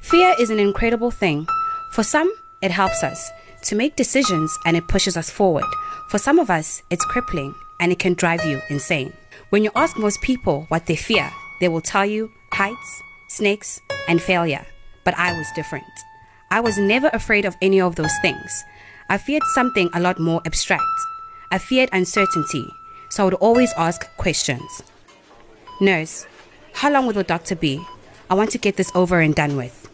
Fear is an incredible thing. For some, it helps us to make decisions and it pushes us forward. For some of us, it's crippling and it can drive you insane. When you ask most people what they fear, they will tell you heights, snakes, and failure. But I was different. I was never afraid of any of those things. I feared something a lot more abstract. I feared uncertainty, so I would always ask questions. Nurse, how long will the doctor be? I want to get this over and done with.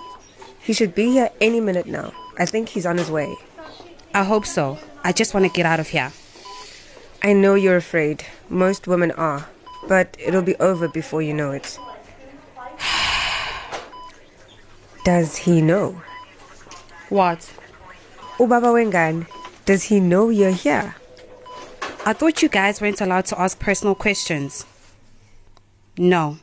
He should be here any minute now. I think he's on his way. I hope so. I just want to get out of here. I know you're afraid. Most women are. But it'll be over before you know it. Does he know? What? Oh, Ubaba Wengan, does he know you're here? I thought you guys weren't allowed to ask personal questions. No.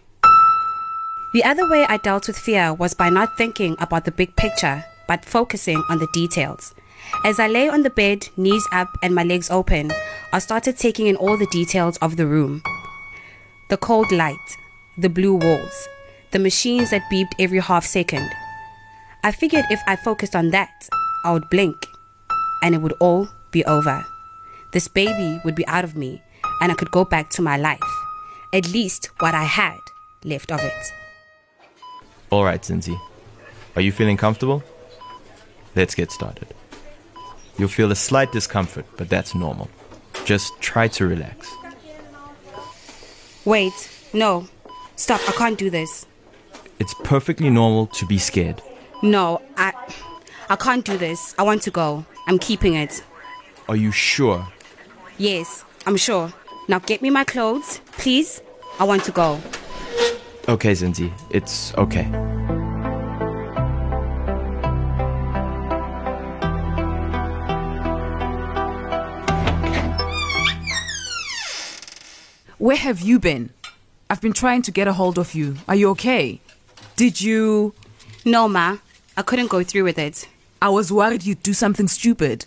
The other way I dealt with fear was by not thinking about the big picture, but focusing on the details. As I lay on the bed, knees up and my legs open, I started taking in all the details of the room. The cold light, the blue walls, the machines that beeped every half second. I figured if I focused on that, I would blink and it would all be over. This baby would be out of me and I could go back to my life. At least what I had left of it. All right, Zinzi. Are you feeling comfortable? Let's get started. You'll feel a slight discomfort, but that's normal. Just try to relax. Wait, no. Stop, I can't do this. It's perfectly normal to be scared. No, I I can't do this. I want to go. I'm keeping it. Are you sure? Yes, I'm sure. Now get me my clothes, please. I want to go. Okay, Zinzi, it's okay. Where have you been? I've been trying to get a hold of you. Are you okay? Did you. No, Ma. I couldn't go through with it. I was worried you'd do something stupid.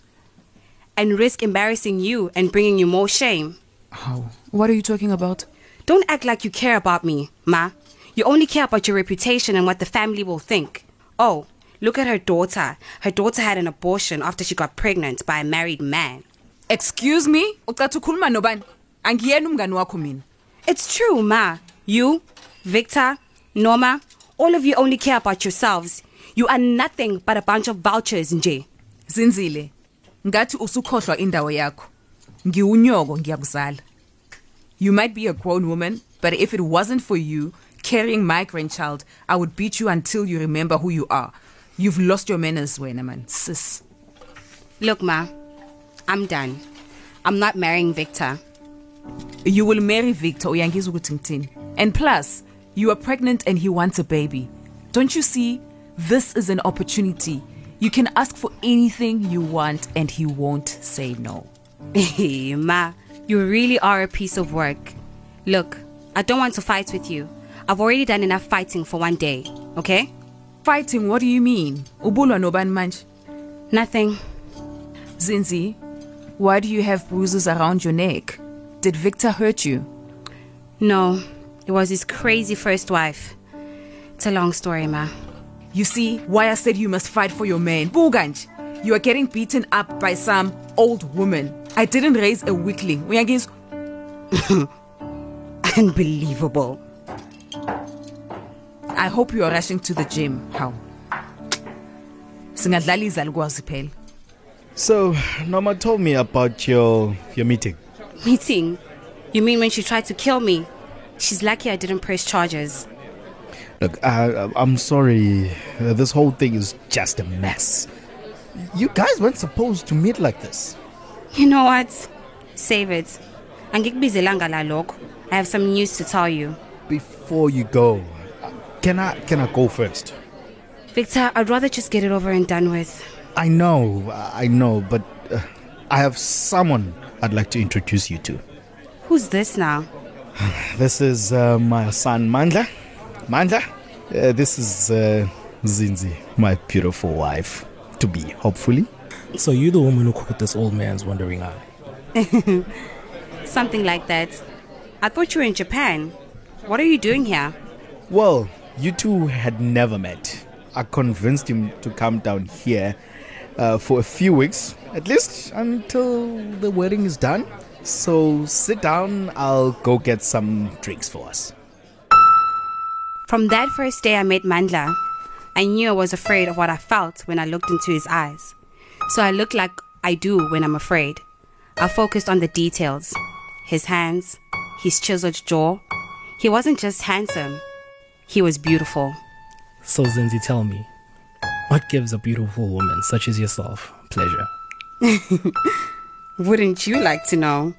And risk embarrassing you and bringing you more shame. How? What are you talking about? Don't act like you care about me, Ma. You only care about your reputation and what the family will think. Oh, look at her daughter. Her daughter had an abortion after she got pregnant by a married man. Excuse me? Ucatha ukhuluma nobani? Angiyena umngani wakho mina. It's true, Ma. You, Victor, Norma, all of you only care about yourselves. You are nothing but a bunch of vultures, nje. Zinzile. Ngathi usukhohlwa indawo yakho. Ngiunyoko ngiyakuzala. You might be a grown woman, but if it wasn't for you carrying my grandchild, I would beat you until you remember who you are. You've lost your manners, wena man, sis. Look, Ma, I'm done. I'm not marrying Victor. You will marry Victor oh, ukuthi. And plus, you are pregnant and he wants a baby. Don't you see? This is an opportunity. You can ask for anything you want and he won't say no. Ma, you really are a piece of work. Look, I don't want to fight with you. I've already done enough fighting for one day, okay? Fighting, what do you mean? Ubulwa nobani manje? Nothing. Zinzi, why do you have bruises around your neck? Did Victor hurt you? No, it was his crazy first wife. It's a long story, Ma. You see why I said you must fight for your man. Buganj, you are getting beaten up by some old woman. I didn't raise a weakling. Unbelievable. I hope you are rushing to the gym. How? Singadlala izalukazi phela. So, Norma told me about your your meeting. Meeting? You mean when she tried to kill me? She's lucky I didn't press charges. Look, I, I'm sorry. This whole thing is just a mess. You guys weren't supposed to meet like this. You know what? Save it. Angikubizelanga la lokho. I have some news to tell you. Before you go, can I can I go first? Victor, I'd rather just get it over and done with. I know, I know, but uh, I have someone I'd like to introduce you to. Who's this now? This is uh, my son Mandla. Mandla, uh, this is uh, Zinzi, my beautiful wife, to be, hopefully. So you're the woman who caught this old man's wandering eye. Something like that. I thought you were in Japan. What are you doing here? Well, you two had never met. I convinced him to come down here uh, for a few weeks, at least until the wedding is done. So sit down, I'll go get some drinks for us. From that first day I met Mandla, I knew I was afraid of what I felt when I looked into his eyes. So I looked like I do when I'm afraid. I focused on the details his hands, his chiseled jaw. He wasn't just handsome, he was beautiful. So, Zinzi, tell me, what gives a beautiful woman such as yourself pleasure? Wouldn't you like to know?